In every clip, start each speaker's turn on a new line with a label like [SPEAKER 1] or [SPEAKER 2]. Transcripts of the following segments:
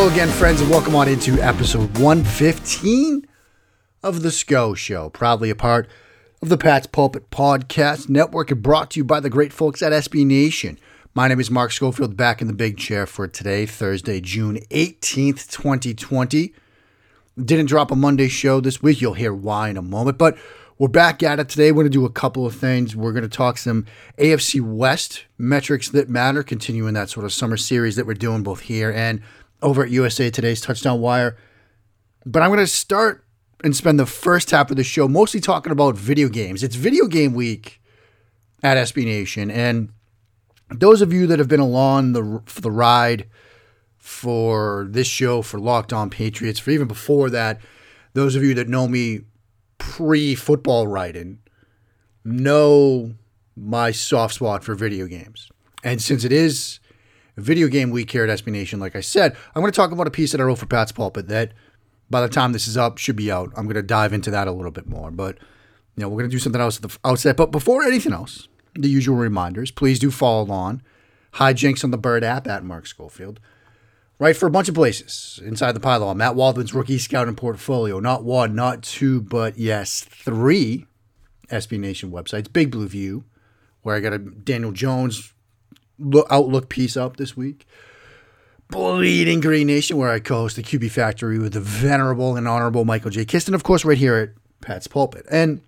[SPEAKER 1] Hello again, friends, and welcome on into episode 115 of The Scho Show, proudly a part of the Pat's Pulpit Podcast Network and brought to you by the great folks at SB Nation. My name is Mark Schofield, back in the big chair for today, Thursday, June 18th, 2020. Didn't drop a Monday show this week. You'll hear why in a moment, but we're back at it today. We're going to do a couple of things. We're going to talk some AFC West metrics that matter, continuing that sort of summer series that we're doing both here and over at USA Today's Touchdown Wire. But I'm going to start and spend the first half of the show mostly talking about video games. It's video game week at SB Nation. And those of you that have been along the, for the ride for this show, for Locked On Patriots, for even before that, those of you that know me pre football writing know my soft spot for video games. And since it is video game week here at SB Nation, like I said, I'm going to talk about a piece that I wrote for Pat's Pulpit that by the time this is up should be out. I'm going to dive into that a little bit more. But, you know, we're going to do something else at the outset. But before anything else, the usual reminders, please do follow on Hijinks on the Bird app at Mark Schofield. Write for a bunch of places inside the pylon. Matt Waldman's rookie scouting portfolio. Not one, not two, but yes, three SB Nation websites. Big Blue View, where I got a Daniel Jones Outlook piece up this week. Bleeding Green Nation, where I co host the QB Factory with the venerable and honorable Michael J. Kiston, of course, right here at Pat's Pulpit. And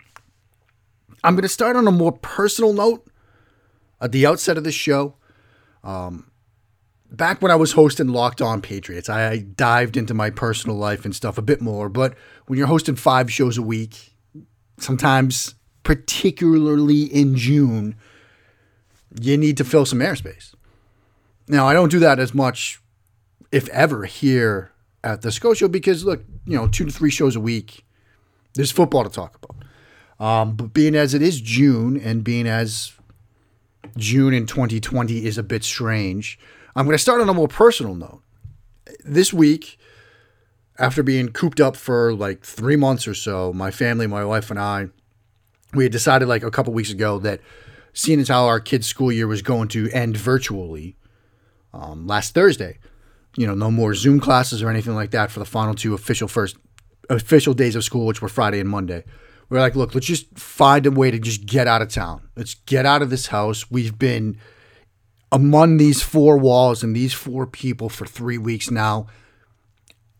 [SPEAKER 1] I'm going to start on a more personal note at the outset of this show. Um, back when I was hosting Locked On Patriots, I dived into my personal life and stuff a bit more. But when you're hosting five shows a week, sometimes, particularly in June, you need to fill some airspace. Now, I don't do that as much, if ever, here at the Scho Show because, look, you know, two to three shows a week, there's football to talk about. Um, but being as it is June and being as June in 2020 is a bit strange, I'm going to start on a more personal note. This week, after being cooped up for like three months or so, my family, my wife, and I, we had decided like a couple weeks ago that seeing as how our kids' school year was going to end virtually um, last Thursday, you know, no more Zoom classes or anything like that for the final two official first official days of school, which were Friday and Monday. We're like, look, let's just find a way to just get out of town. Let's get out of this house. We've been among these four walls and these four people for three weeks now.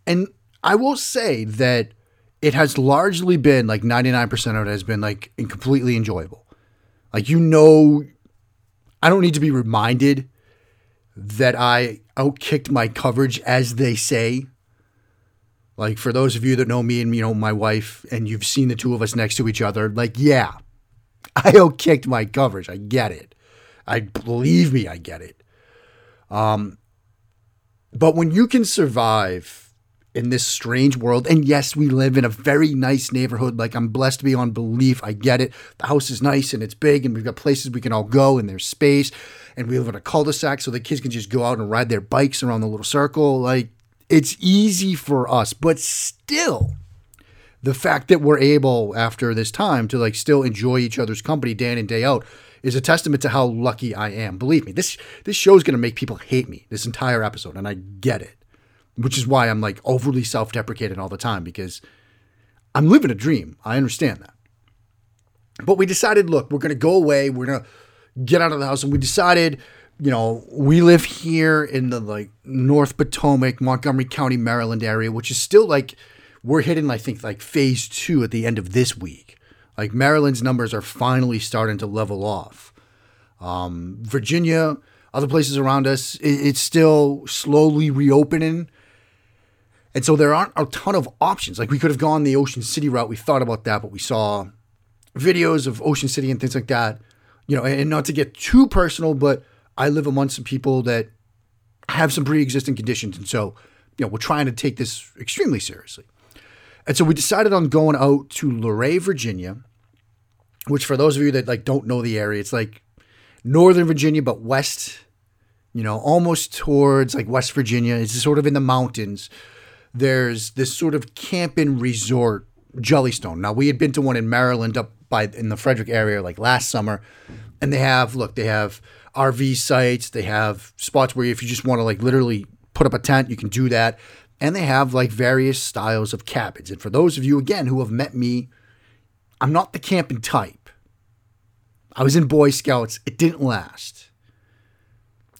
[SPEAKER 1] And I will say that it has largely been like 99% of it has been like completely enjoyable. Like, you know, I don't need to be reminded that I outkicked my coverage, as they say. Like, for those of you that know me and, you know, my wife, and you've seen the two of us next to each other, like, yeah, I outkicked my coverage. I get it. I believe me, I get it. Um, but when you can survive in this strange world. And yes, we live in a very nice neighborhood. Like I'm blessed to be on belief. I get it. The house is nice and it's big, and we've got places we can all go, and there's space. And we live in a cul-de-sac, so the kids can just go out and ride their bikes around the little circle. Like it's easy for us, but still, the fact that we're able after this time to like still enjoy each other's company day in and day out is a testament to how lucky I am. Believe me, this this show is going to make people hate me this entire episode, and I get it which is why I'm like overly self deprecating all the time because I'm living a dream. I understand that. But we decided, look, we're going to go away. We're going to get out of the house. And we decided, you know, we live here in the like North Potomac, Montgomery County, Maryland area, which is still like, we're hitting, I think, like phase two at the end of this week. Like Maryland's numbers are finally starting to level off. Um, Virginia, other places around us, it, it's still slowly reopening and so there aren't a ton of options. Like we could have gone the Ocean City route. We thought about that, but we saw videos of Ocean City and things like that. You know, and not to get too personal, but I live amongst some people that have some pre-existing conditions, and so you know we're trying to take this extremely seriously. And so we decided on going out to Luray, Virginia, which for those of you that like don't know the area, it's like Northern Virginia, but west, you know, almost towards like West Virginia. It's sort of in the mountains there's this sort of camping resort Jellystone. Now we had been to one in Maryland up by in the Frederick area like last summer, and they have look they have RV sites, they have spots where if you just want to like literally put up a tent, you can do that, and they have like various styles of cabins. And for those of you again who have met me, I'm not the camping type. I was in Boy Scouts. It didn't last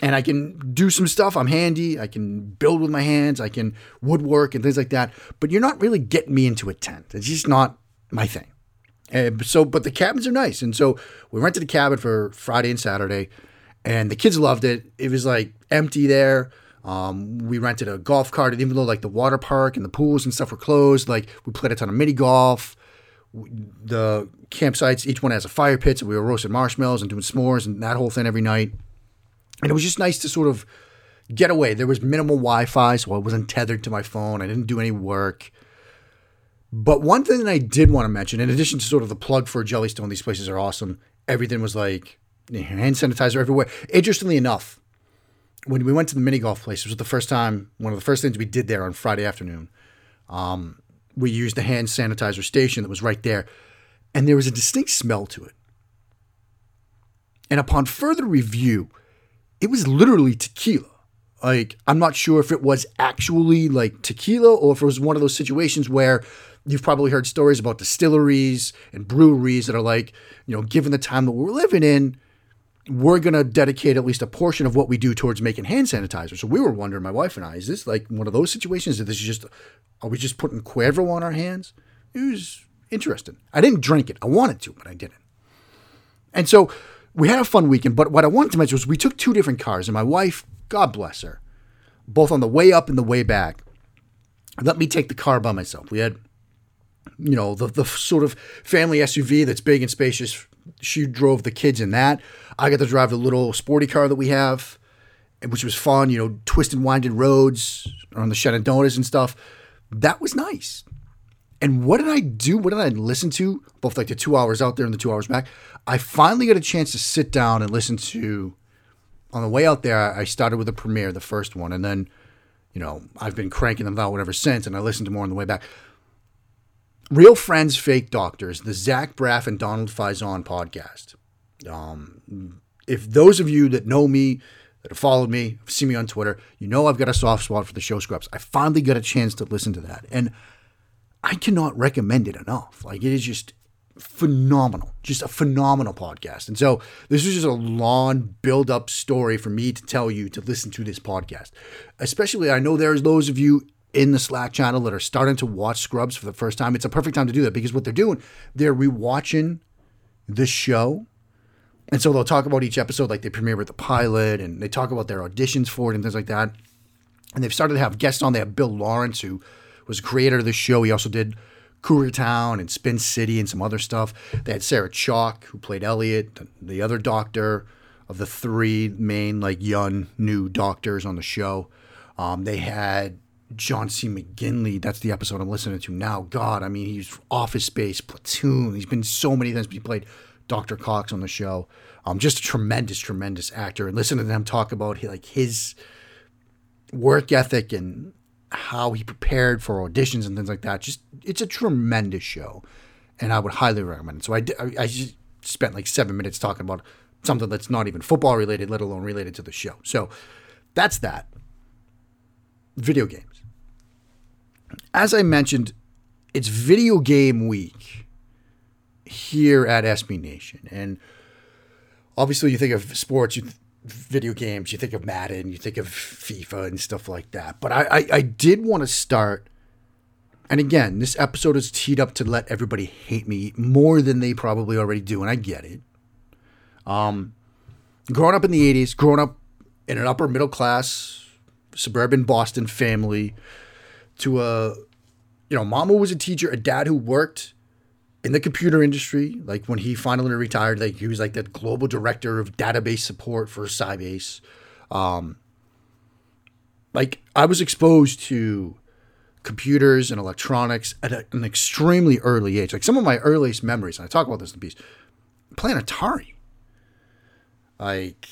[SPEAKER 1] and I can do some stuff. I'm handy. I can build with my hands. I can woodwork and things like that. But you're not really getting me into a tent. It's just not my thing. And so, but the cabins are nice. And so we rented a cabin for Friday and Saturday, and the kids loved it. It was like empty there. Um, we rented a golf cart, even though like the water park and the pools and stuff were closed. Like we played a ton of mini golf. The campsites, each one has a fire pit, so we were roasting marshmallows and doing s'mores and that whole thing every night. And it was just nice to sort of get away. There was minimal Wi Fi, so I wasn't tethered to my phone. I didn't do any work. But one thing that I did want to mention, in addition to sort of the plug for Jellystone, these places are awesome. Everything was like hand sanitizer everywhere. Interestingly enough, when we went to the mini golf place, it was the first time, one of the first things we did there on Friday afternoon. Um, we used the hand sanitizer station that was right there, and there was a distinct smell to it. And upon further review, it was literally tequila. Like, I'm not sure if it was actually like tequila or if it was one of those situations where you've probably heard stories about distilleries and breweries that are like, you know, given the time that we're living in, we're going to dedicate at least a portion of what we do towards making hand sanitizer. So we were wondering, my wife and I, is this like one of those situations that this is just, are we just putting Cuervo on our hands? It was interesting. I didn't drink it. I wanted to, but I didn't. And so we had a fun weekend, but what I wanted to mention was we took two different cars, and my wife, God bless her, both on the way up and the way back, let me take the car by myself. We had, you know, the, the sort of family SUV that's big and spacious. She drove the kids in that. I got to drive the little sporty car that we have, which was fun, you know, twisting, winding roads on the Shenandoahs and stuff. That was nice. And what did I do? What did I listen to? Both like the two hours out there and the two hours back. I finally got a chance to sit down and listen to. On the way out there, I started with the premiere, the first one, and then, you know, I've been cranking them out whatever since, and I listened to more on the way back. Real Friends, Fake Doctors, the Zach Braff and Donald Faison podcast. Um, if those of you that know me, that have followed me, see me on Twitter, you know I've got a soft spot for the show Scrubs. I finally got a chance to listen to that. And I cannot recommend it enough. Like it is just phenomenal, just a phenomenal podcast. And so this is just a long build up story for me to tell you to listen to this podcast. Especially, I know there's those of you in the Slack channel that are starting to watch Scrubs for the first time. It's a perfect time to do that because what they're doing, they're rewatching the show. And so they'll talk about each episode, like they premiere with the pilot and they talk about their auditions for it and things like that. And they've started to have guests on. They have Bill Lawrence, who was creator of the show. He also did Cougar Town and Spin City and some other stuff. They had Sarah Chalke, who played Elliot, the other doctor of the three main, like, young, new doctors on the show. Um, they had John C. McGinley. That's the episode I'm listening to now. God, I mean, he's Office Space, Platoon. He's been so many things. He played Dr. Cox on the show. Um, just a tremendous, tremendous actor. And listening to them talk about like his work ethic and how he prepared for auditions and things like that. Just it's a tremendous show, and I would highly recommend it. So I, I, I just spent like seven minutes talking about something that's not even football related, let alone related to the show. So that's that. Video games. As I mentioned, it's video game week here at SB Nation, and obviously you think of sports, you video games, you think of Madden, you think of FIFA and stuff like that. But I, I, I did want to start, and again, this episode is teed up to let everybody hate me more than they probably already do, and I get it. Um, growing up in the '80s, growing up in an upper middle class suburban Boston family, to a, you know, mama was a teacher, a dad who worked in the computer industry. Like when he finally retired, like he was like the global director of database support for Sybase. Um, like I was exposed to computers and electronics at a, an extremely early age. Like some of my earliest memories, and I talk about this in the piece, playing Atari. Like,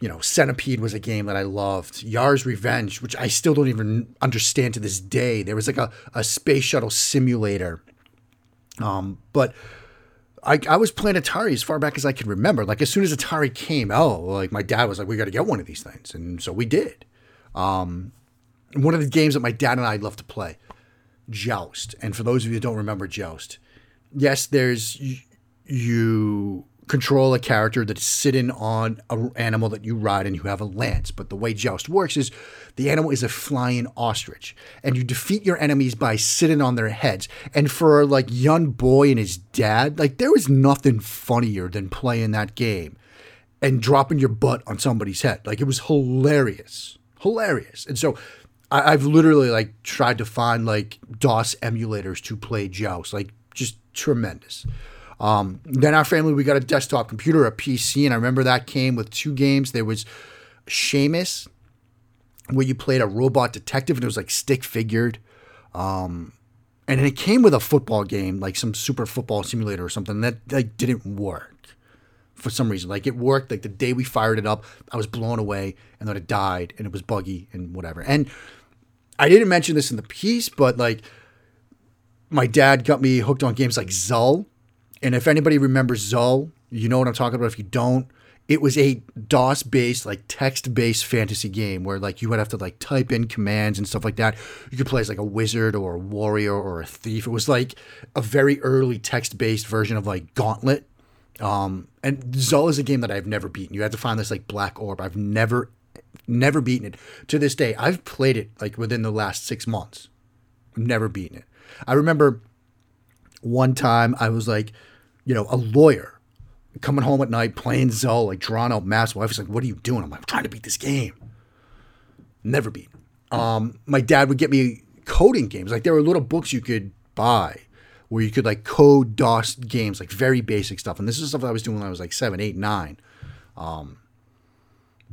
[SPEAKER 1] you know, Centipede was a game that I loved. Yar's Revenge, which I still don't even understand to this day. There was like a, a space shuttle simulator um, but I, I was playing Atari as far back as I can remember. Like as soon as Atari came out, like my dad was like, "We got to get one of these things," and so we did. Um, one of the games that my dad and I love to play, Joust. And for those of you who don't remember Joust, yes, there's you, you control a character that's sitting on an animal that you ride and you have a lance. But the way Joust works is the animal is a flying ostrich, and you defeat your enemies by sitting on their heads. And for like young boy and his dad, like there was nothing funnier than playing that game and dropping your butt on somebody's head. Like it was hilarious, hilarious. And so I, have literally like tried to find like DOS emulators to play Joust, like just tremendous. Um, then our family, we got a desktop computer, a PC, and I remember that came with two games. There was Shamus, where you played a robot detective, and it was like stick figured. Um, and then it came with a football game, like some super football simulator or something that like didn't work for some reason. Like it worked like the day we fired it up, I was blown away, and then it died, and it was buggy and whatever. And I didn't mention this in the piece, but like my dad got me hooked on games like Xull, and if anybody remembers Xull, you know what I'm talking about. If you don't, it was a DOS based, like text based fantasy game where like you would have to like type in commands and stuff like that. You could play as like a wizard or a warrior or a thief. It was like a very early text based version of like Gauntlet. Um, and Xull is a game that I've never beaten. You have to find this like black orb. I've never, never beaten it. To this day, I've played it like within the last six months. never beaten it. I remember one time I was like, you know, a lawyer coming home at night playing Xull, like drawing out maps. My wife was like, "What are you doing?" I'm like, "I'm trying to beat this game." Never beat. Um, my dad would get me coding games. Like there were little books you could buy where you could like code DOS games, like very basic stuff. And this is stuff I was doing when I was like seven, eight, nine. Um,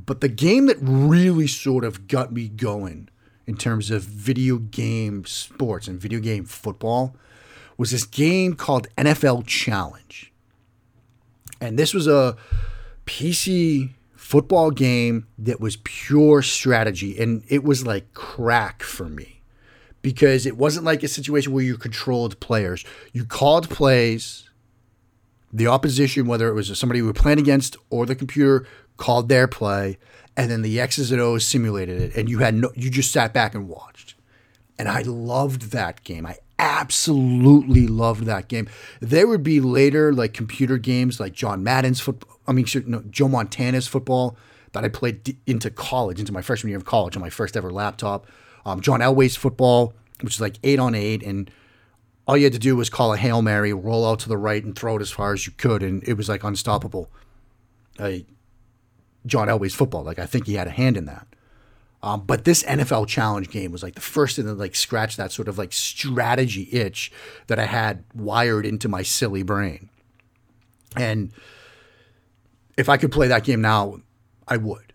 [SPEAKER 1] but the game that really sort of got me going in terms of video game sports and video game football was this game called NFL Challenge. And this was a PC football game that was pure strategy. And it was like crack for me because it wasn't like a situation where you controlled players. You called plays, the opposition, whether it was somebody you were playing against or the computer, called their play. And then the X's and O's simulated it. And you had no, you just sat back and watched. And I loved that game. I absolutely loved that game. There would be later like computer games like John Madden's football. I mean, no, Joe Montana's football that I played into college, into my freshman year of college on my first ever laptop. Um, John Elway's football, which is like eight on eight, and all you had to do was call a hail mary, roll out to the right, and throw it as far as you could, and it was like unstoppable. John Elway's football, like I think he had a hand in that. Um, but this NFL challenge game was like the first thing that like scratched that sort of like strategy itch that I had wired into my silly brain. And if I could play that game now, I would.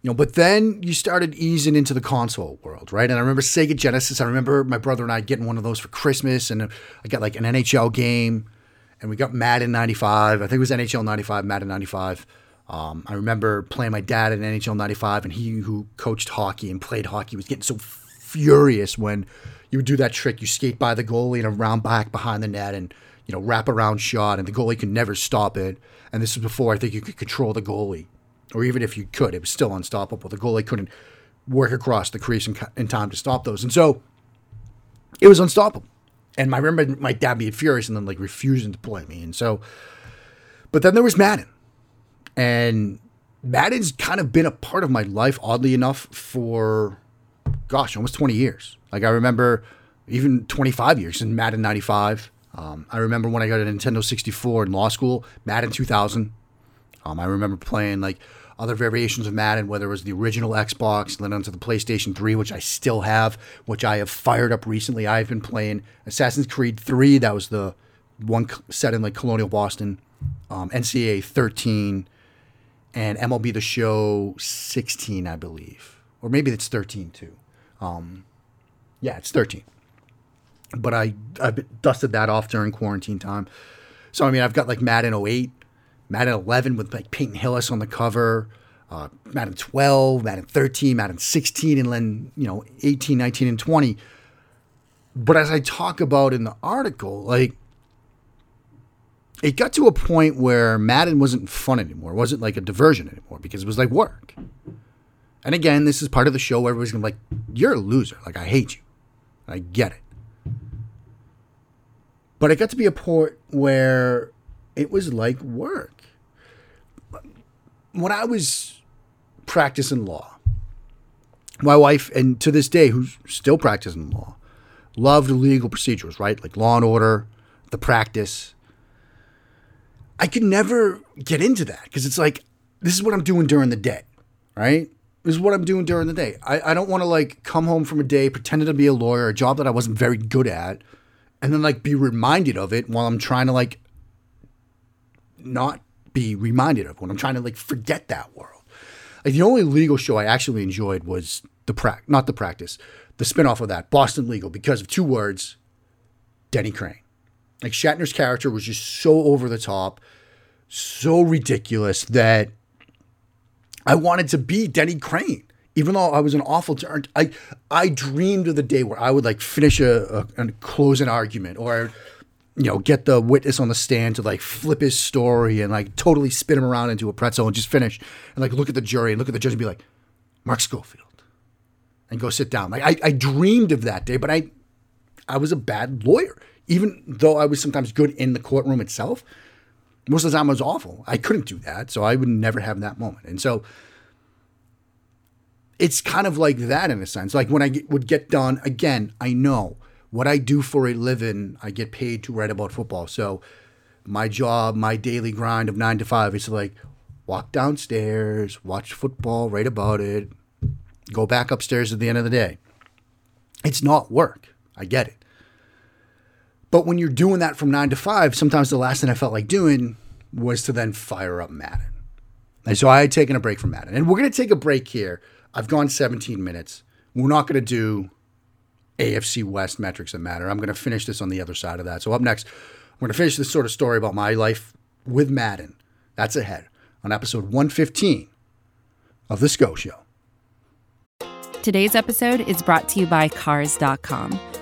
[SPEAKER 1] You know, but then you started easing into the console world, right? And I remember Sega Genesis. I remember my brother and I getting one of those for Christmas, and I got like an NHL game, and we got Madden 95. I think it was NHL 95, Madden 95. Um, I remember playing my dad in NHL 95, and he who coached hockey and played hockey was getting so furious when you would do that trick. You skate by the goalie and around back behind the net and, you know, wrap around shot, and the goalie could never stop it. And this was before I think you could control the goalie or even if you could, it was still unstoppable. The goalie couldn't work across the crease in, in time to stop those, and so it was unstoppable. And I remember my dad being furious and then like refusing to play me, and so. But then there was Madden, and Madden's kind of been a part of my life, oddly enough, for gosh, almost 20 years. Like I remember even 25 years in Madden 95. Um, I remember when I got a Nintendo 64 in law school, Madden 2000. Um, I remember playing like other variations of Madden, whether it was the original Xbox, then onto the PlayStation 3, which I still have, which I have fired up recently. I've been playing Assassin's Creed 3, that was the one set in like Colonial Boston, um, NCAA 13, and MLB The Show 16, I believe. Or maybe it's 13 too. Um, yeah, it's 13. But I, I dusted that off during quarantine time. So, I mean, I've got like Madden 08, Madden 11 with like Peyton Hillis on the cover, uh, Madden 12, Madden 13, Madden 16, and then, you know, 18, 19, and 20. But as I talk about in the article, like, it got to a point where Madden wasn't fun anymore. It wasn't like a diversion anymore because it was like work. And again, this is part of the show where everybody's gonna be like, you're a loser. Like, I hate you. I get it. But it got to be a point where it was like work when I was practicing law, my wife, and to this day, who's still practicing law, loved legal procedures, right? Like law and order, the practice. I could never get into that because it's like, this is what I'm doing during the day, right? This is what I'm doing during the day. I, I don't want to like come home from a day pretending to be a lawyer, a job that I wasn't very good at, and then like be reminded of it while I'm trying to like not be reminded of when I'm trying to like forget that world. Like the only legal show I actually enjoyed was the prac not the practice, the spinoff of that, Boston Legal, because of two words, Denny Crane. Like Shatner's character was just so over the top, so ridiculous that I wanted to be Denny Crane. Even though I was an awful turn, I I dreamed of the day where I would like finish a, a, a close an argument or you know, get the witness on the stand to like flip his story and like totally spin him around into a pretzel and just finish and like look at the jury and look at the judge and be like, Mark Schofield, and go sit down. Like I, I dreamed of that day, but I, I was a bad lawyer. Even though I was sometimes good in the courtroom itself, most of the time I was awful. I couldn't do that, so I would never have that moment. And so it's kind of like that in a sense. Like when I would get done again, I know what I do for a living, I get paid to write about football. So my job, my daily grind of nine to five is like walk downstairs, watch football, write about it, go back upstairs at the end of the day. It's not work. I get it. But when you're doing that from nine to five, sometimes the last thing I felt like doing was to then fire up Madden. And so I had taken a break from Madden. And we're going to take a break here. I've gone 17 minutes. We're not going to do AFC West metrics that matter. I'm going to finish this on the other side of that. So, up next, I'm going to finish this sort of story about my life with Madden. That's ahead on episode 115 of The Scho Show.
[SPEAKER 2] Today's episode is brought to you by Cars.com.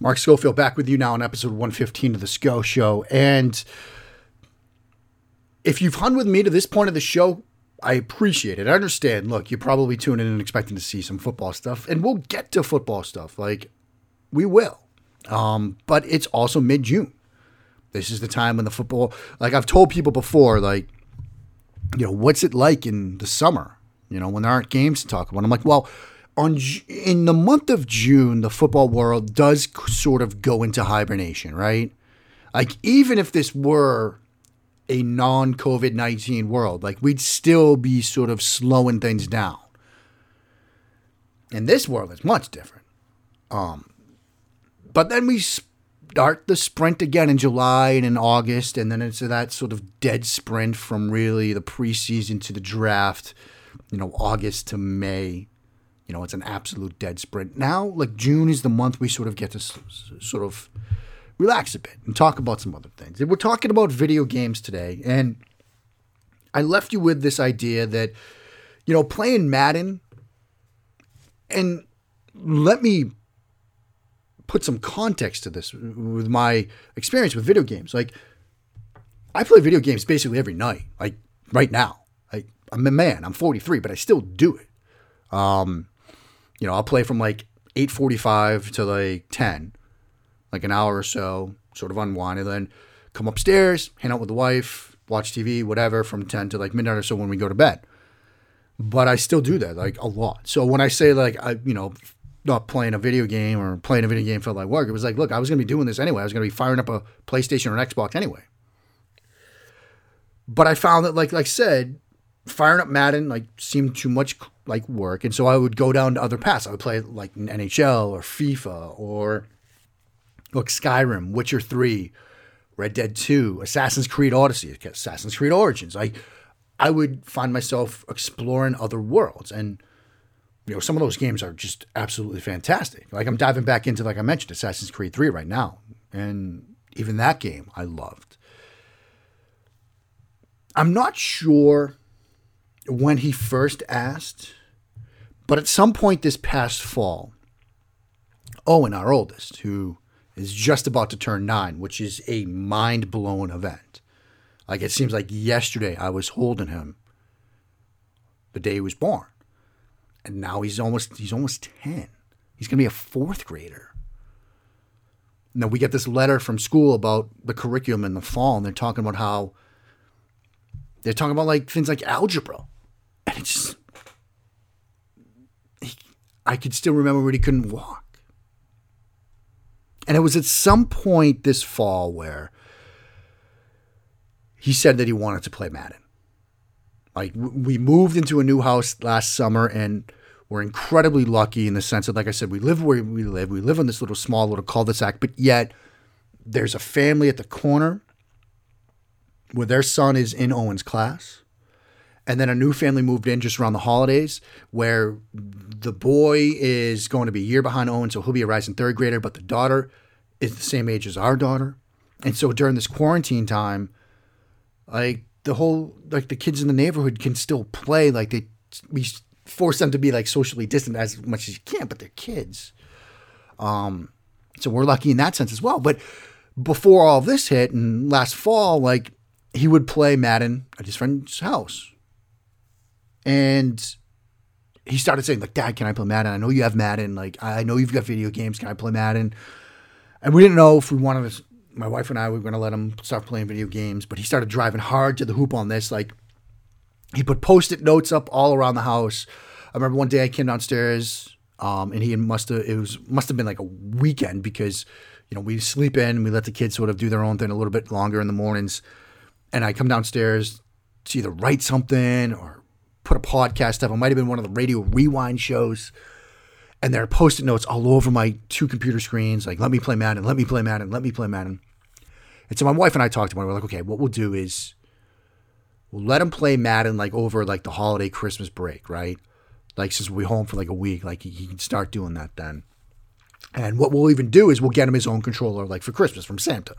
[SPEAKER 1] Mark Schofield back with you now on episode 115 of the Scho Show. And if you've hung with me to this point of the show, I appreciate it. I understand. Look, you're probably tuning in and expecting to see some football stuff, and we'll get to football stuff. Like, we will. Um, but it's also mid June. This is the time when the football, like I've told people before, like, you know, what's it like in the summer? You know, when there aren't games to talk about. I'm like, well, on in the month of June, the football world does sort of go into hibernation, right? Like even if this were a non-COVID nineteen world, like we'd still be sort of slowing things down. In this world, it's much different. Um, but then we start the sprint again in July and in August, and then it's that sort of dead sprint from really the preseason to the draft. You know, August to May you know, it's an absolute dead sprint. Now, like June is the month we sort of get to s- sort of relax a bit and talk about some other things. We're talking about video games today, and I left you with this idea that, you know, playing Madden, and let me put some context to this with my experience with video games. Like, I play video games basically every night, like right now. Like, I'm a man, I'm 43, but I still do it. Um, you know, I'll play from like 8:45 to like 10, like an hour or so, sort of unwind, and then come upstairs, hang out with the wife, watch TV, whatever, from 10 to like midnight or so when we go to bed. But I still do that like a lot. So when I say like I, you know, not playing a video game or playing a video game felt like work, it was like, look, I was gonna be doing this anyway. I was gonna be firing up a PlayStation or an Xbox anyway. But I found that, like, like I said, firing up Madden like seemed too much like work, and so I would go down to other paths. I would play like NHL or FIFA or like Skyrim, Witcher Three, Red Dead Two, Assassin's Creed Odyssey, Assassin's Creed Origins. I I would find myself exploring other worlds, and you know some of those games are just absolutely fantastic. Like I'm diving back into like I mentioned Assassin's Creed Three right now, and even that game I loved. I'm not sure when he first asked, but at some point this past fall, Owen, our oldest, who is just about to turn nine, which is a mind blowing event. Like it seems like yesterday I was holding him the day he was born. And now he's almost he's almost 10. He's gonna be a fourth grader. Now we get this letter from school about the curriculum in the fall, and they're talking about how they're talking about like things like algebra. And it's just, he, I could still remember when he couldn't walk. And it was at some point this fall where he said that he wanted to play Madden. Like we moved into a new house last summer and we're incredibly lucky in the sense that, like I said, we live where we live. We live in this little small little cul-de-sac, but yet there's a family at the corner where their son is in Owen's class. And then a new family moved in just around the holidays where the boy is going to be a year behind Owen, so he'll be a rising third grader, but the daughter is the same age as our daughter. And so during this quarantine time, like the whole like the kids in the neighborhood can still play like they we force them to be like socially distant as much as you can, but they're kids. Um so we're lucky in that sense as well. But before all this hit and last fall, like he would play Madden at his friend's house and he started saying, like, Dad, can I play Madden? I know you have Madden. Like, I know you've got video games. Can I play Madden? And we didn't know if we wanted to, my wife and I were going to let him start playing video games, but he started driving hard to the hoop on this. Like, he put post it notes up all around the house. I remember one day I came downstairs um, and he must have, it was, must have been like a weekend because, you know, we sleep in and we let the kids sort of do their own thing a little bit longer in the mornings. And I come downstairs to either write something or put a podcast up. It might have been one of the radio rewind shows. And there are post-it notes all over my two computer screens, like, let me play Madden, let me play Madden, let me play Madden. And so my wife and I talked about it. We're like, okay, what we'll do is we'll let him play Madden like over like the holiday Christmas break, right? Like since we'll be home for like a week, like he can start doing that then. And what we'll even do is we'll get him his own controller like for Christmas from Santa.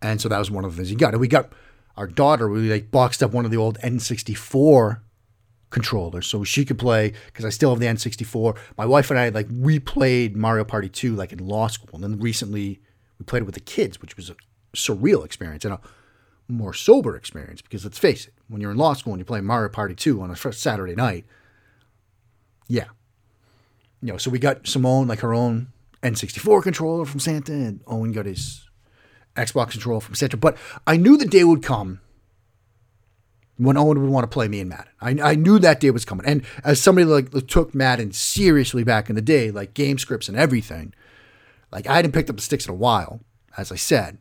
[SPEAKER 1] And so that was one of the things he got. And we got our daughter, we like boxed up one of the old N64 controller so she could play because I still have the N64. My wife and I like we played Mario Party 2 like in law school, and then recently we played it with the kids, which was a surreal experience and a more sober experience because let's face it, when you're in law school and you play Mario Party 2 on a Saturday night, yeah, you know. So we got Simone like her own N64 controller from Santa, and Owen got his Xbox controller from Santa. But I knew the day would come when one would want to play me in Madden. I, I knew that day was coming. And as somebody like took Madden seriously back in the day, like game scripts and everything, like I hadn't picked up the sticks in a while, as I said.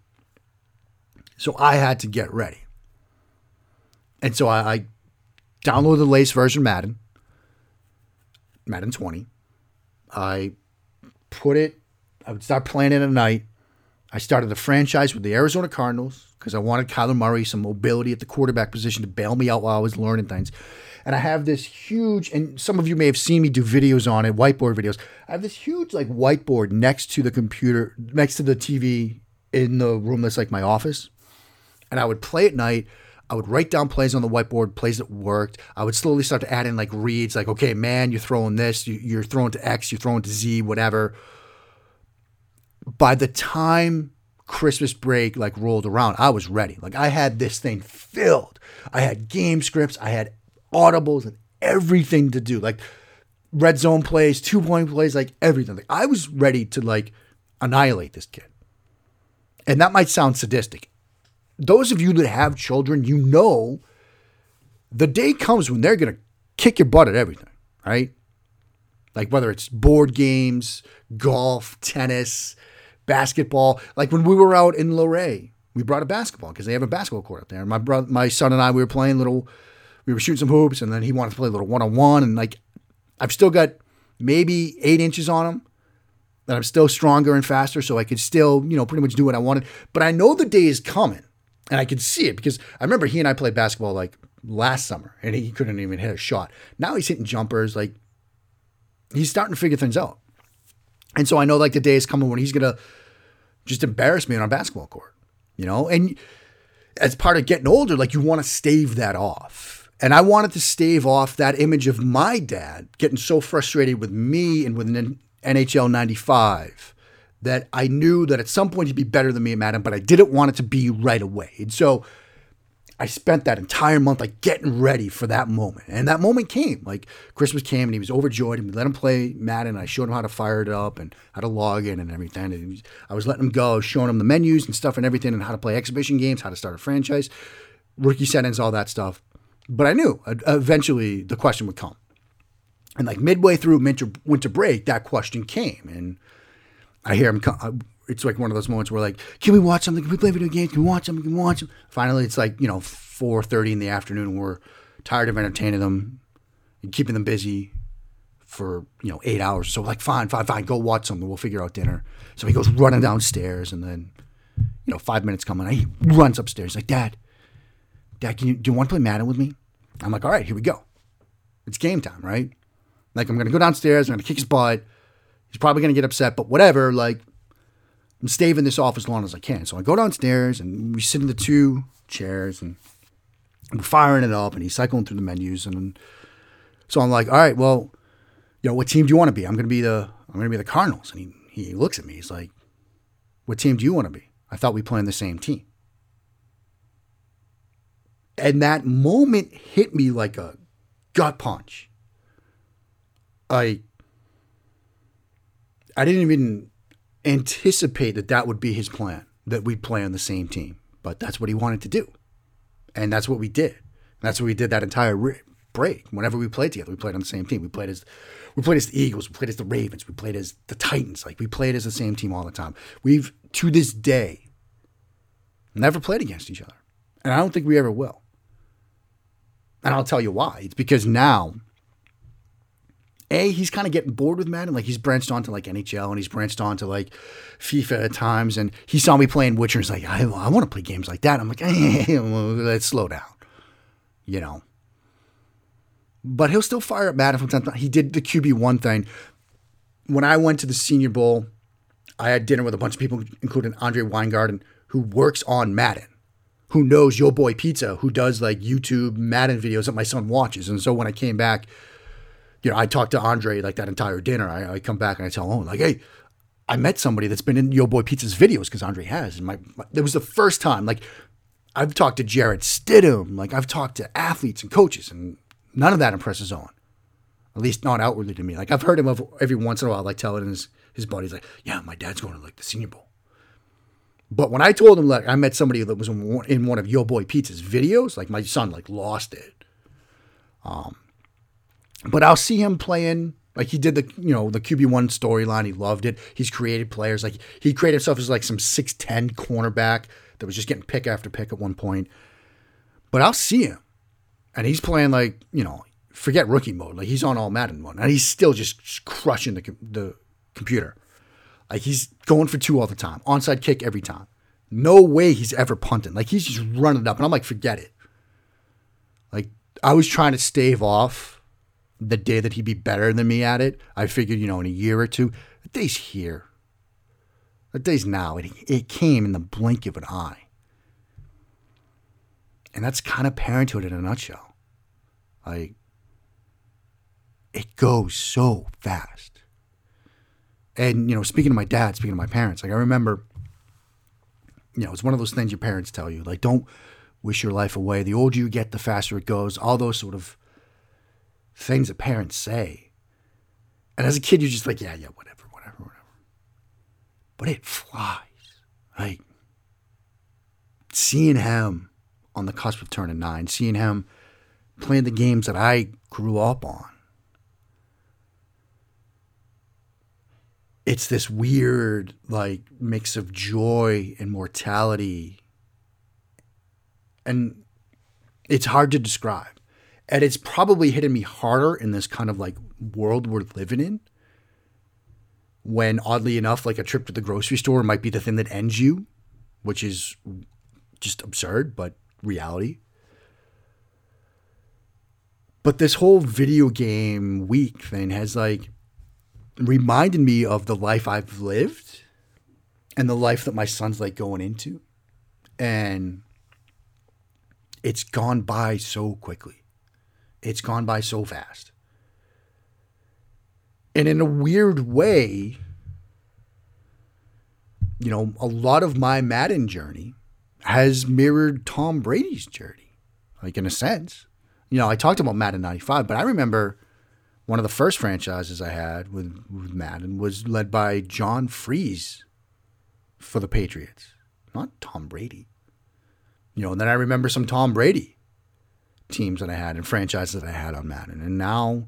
[SPEAKER 1] So I had to get ready. And so I, I downloaded the latest version Madden, Madden 20. I put it, I would start playing it at night. I started a franchise with the Arizona Cardinals because I wanted Kyler Murray some mobility at the quarterback position to bail me out while I was learning things. And I have this huge, and some of you may have seen me do videos on it, whiteboard videos. I have this huge like whiteboard next to the computer, next to the TV in the room that's like my office. And I would play at night. I would write down plays on the whiteboard, plays that worked. I would slowly start to add in like reads, like, okay, man, you're throwing this, you're throwing to X, you're throwing to Z, whatever. By the time Christmas break like rolled around, I was ready. Like I had this thing filled. I had game scripts, I had audibles and everything to do. Like red zone plays, two point plays, like everything. Like I was ready to like annihilate this kid. And that might sound sadistic those of you that have children, you know the day comes when they're going to kick your butt at everything, right? Like whether it's board games, golf, tennis, basketball. Like when we were out in Luray, we brought a basketball because they have a basketball court up there. My brother, my son and I, we were playing little, we were shooting some hoops, and then he wanted to play a little one on one. And like, I've still got maybe eight inches on him, that I'm still stronger and faster, so I could still, you know, pretty much do what I wanted. But I know the day is coming and I could see it because I remember he and I played basketball like last summer and he couldn't even hit a shot. Now he's hitting jumpers. Like he's starting to figure things out. And so I know like the day is coming when he's going to just embarrass me on a basketball court, you know? And as part of getting older, like you want to stave that off. And I wanted to stave off that image of my dad getting so frustrated with me and with NHL 95 that I knew that at some point he'd be better than me at Madden, but I didn't want it to be right away. And so I spent that entire month like getting ready for that moment. And that moment came. Like Christmas came and he was overjoyed and we let him play Madden. I showed him how to fire it up and how to log in and everything. And I was letting him go, showing him the menus and stuff and everything and how to play exhibition games, how to start a franchise, rookie settings, all that stuff. But I knew eventually the question would come. And like midway through winter, winter break, that question came. And I hear him. Uh, it's like one of those moments where like, can we watch something? Can we play video games? Can we watch something? Can we watch them? Finally, it's like you know four thirty in the afternoon. We're tired of entertaining them and keeping them busy for you know eight hours. So like, fine, fine, fine. Go watch something. We'll figure out dinner. So he goes running downstairs, and then you know five minutes come and he runs upstairs like, Dad, Dad, can you do you want to play Madden with me? I'm like, all right, here we go. It's game time, right? Like I'm gonna go downstairs. I'm gonna kick his butt. He's probably to get upset, but whatever. Like, I'm staving this off as long as I can. So I go downstairs and we sit in the two chairs and we're firing it up and he's cycling through the menus. And so I'm like, all right, well, you know, what team do you want to be? I'm to be the, I'm to be the Cardinals. And he, he looks at me. He's like, what team do you want to be? I thought we play on the same team. And that moment hit me like a gut punch. I I didn't even anticipate that that would be his plan, that we'd play on the same team. But that's what he wanted to do. And that's what we did. And that's what we did that entire break. Whenever we played together, we played on the same team. We played as we played as the Eagles, we played as the Ravens, we played as the Titans. Like we played as the same team all the time. We've to this day never played against each other. And I don't think we ever will. And I'll tell you why. It's because now a, he's kind of getting bored with Madden. Like he's branched onto like NHL and he's branched onto like FIFA at times. And he saw me playing Witcher. and He's like, I, I want to play games like that. I'm like, let's slow down, you know. But he'll still fire up Madden from time to time. He did the QB one thing. When I went to the Senior Bowl, I had dinner with a bunch of people, including Andre Weingarten, who works on Madden, who knows Yo Boy Pizza, who does like YouTube Madden videos that my son watches. And so when I came back you know, I talked to Andre like that entire dinner. I, I come back and I tell him like, hey, I met somebody that's been in Yo Boy Pizza's videos because Andre has. And my, my it was the first time. Like, I've talked to Jarrett Stidham. Like, I've talked to athletes and coaches, and none of that impresses Owen. At least not outwardly to me. Like, I've heard him every once in a while, like telling his his buddies, like, yeah, my dad's going to like the Senior Bowl. But when I told him like I met somebody that was in one, in one of Yo Boy Pizza's videos, like my son like lost it. Um, but I'll see him playing like he did the you know the QB one storyline. He loved it. He's created players like he created himself as like some six ten cornerback that was just getting pick after pick at one point. But I'll see him, and he's playing like you know forget rookie mode. Like he's on all Madden mode, and he's still just crushing the the computer. Like he's going for two all the time, onside kick every time. No way he's ever punting. Like he's just running it up, and I'm like, forget it. Like I was trying to stave off the day that he'd be better than me at it. I figured, you know, in a year or two, the day's here. The day's now. It, it came in the blink of an eye. And that's kind of parenthood in a nutshell. Like, it goes so fast. And, you know, speaking to my dad, speaking to my parents, like I remember, you know, it's one of those things your parents tell you, like, don't wish your life away. The older you get, the faster it goes. All those sort of things that parents say. And as a kid, you're just like, yeah, yeah, whatever, whatever, whatever. But it flies. Like, seeing him on the cusp of turning nine, seeing him playing the games that I grew up on. It's this weird, like, mix of joy and mortality. And it's hard to describe. And it's probably hitting me harder in this kind of like world we're living in. When oddly enough, like a trip to the grocery store might be the thing that ends you, which is just absurd, but reality. But this whole video game week thing has like reminded me of the life I've lived and the life that my son's like going into. And it's gone by so quickly. It's gone by so fast. And in a weird way, you know, a lot of my Madden journey has mirrored Tom Brady's journey, like in a sense. You know, I talked about Madden 95, but I remember one of the first franchises I had with, with Madden was led by John Friesz for the Patriots, not Tom Brady. You know, and then I remember some Tom Brady teams that I had and franchises that I had on Madden. And now,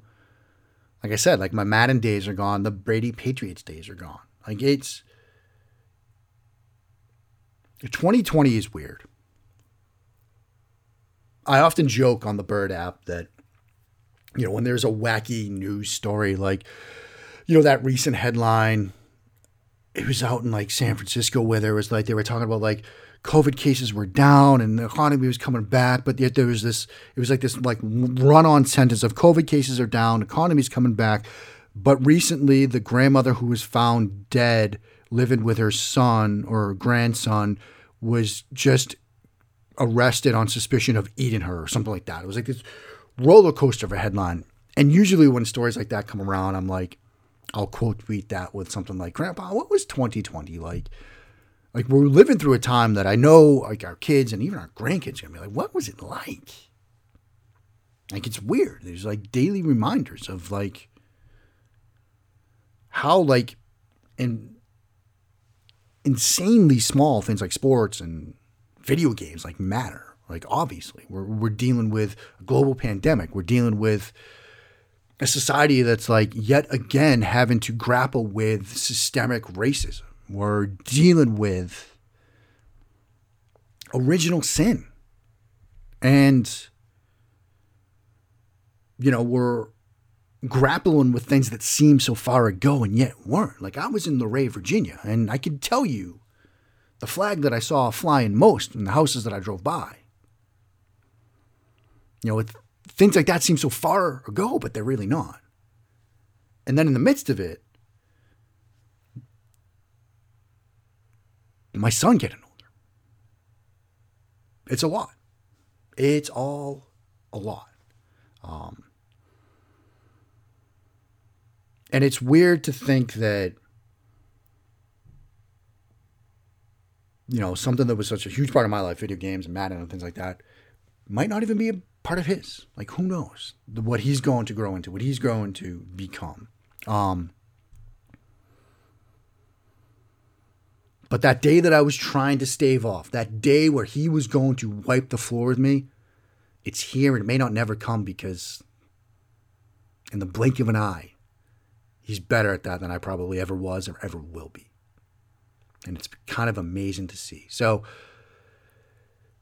[SPEAKER 1] like I said, like my Madden days are gone, the Brady Patriots days are gone. Like it's 2020 is weird. I often joke on the Bird app that, you know, when there's a wacky news story, like, you know, that recent headline, it was out in like San Francisco where there was like, they were talking about like COVID cases were down and the economy was coming back, but yet there was this, it was like this like run on sentence of COVID cases are down, economy's coming back. But recently, the grandmother who was found dead living with her son or grandson was just arrested on suspicion of eating her or something like that. It was like this roller coaster of a headline. And usually when stories like that come around, I'm like, I'll quote tweet that with something like, Grandpa, what was 2020 like? Like we're living through a time that I know like our kids and even our grandkids are gonna be like, what was it like? Like it's weird. There's like daily reminders of like how like and insanely small things like sports and video games like matter. Like obviously, we're we're dealing with a global pandemic. We're dealing with a society that's like yet again having to grapple with systemic racism. We're dealing with original sin. And you know, we're grappling with things that seem so far ago and yet weren't. Like I was in Luray, Virginia, and I could tell you the flag that I saw flying most in the houses that I drove by. You know, things like that seem so far ago, but they're really not. And then in the midst of it, my son getting older. It's a lot. It's all a lot. Um, and it's weird to think that, you know, something that was such a huge part of my life, video games and Madden and things like that, might not even be a part of his. Like, who knows what he's going to grow into, what he's going to become. Um, But that day that I was trying to stave off, that day where he was going to wipe the floor with me, it's here and it may not never come because in the blink of an eye, he's better at that than I probably ever was or ever will be. And it's kind of amazing to see. So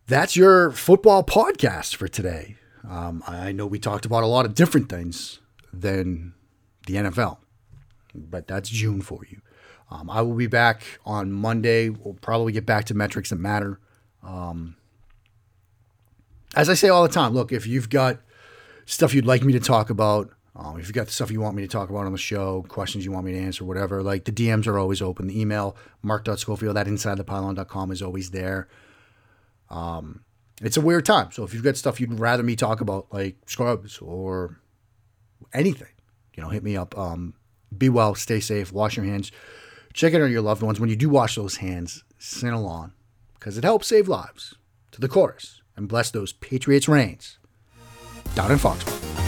[SPEAKER 1] that's your football podcast for today. Um, I know we talked about a lot of different things than the NFL, but that's June for you. Um, I will be back on Monday. We'll probably get back to metrics that matter. Um, as I say all the time, look, if you've got stuff you'd like me to talk about, um, if you've got stuff you want me to talk about on the show, questions you want me to answer, whatever, like the DMs are always open. The email, mark.schofield at insidethepylon.com is always there. Um, it's a weird time. So if you've got stuff you'd rather me talk about, like scrubs or anything, you know, hit me up. Um, be well, stay safe, wash your hands, check in on your loved ones. When you do wash those hands, sing along because it helps save lives. To the chorus and bless those Patriots reigns down in Foxborough.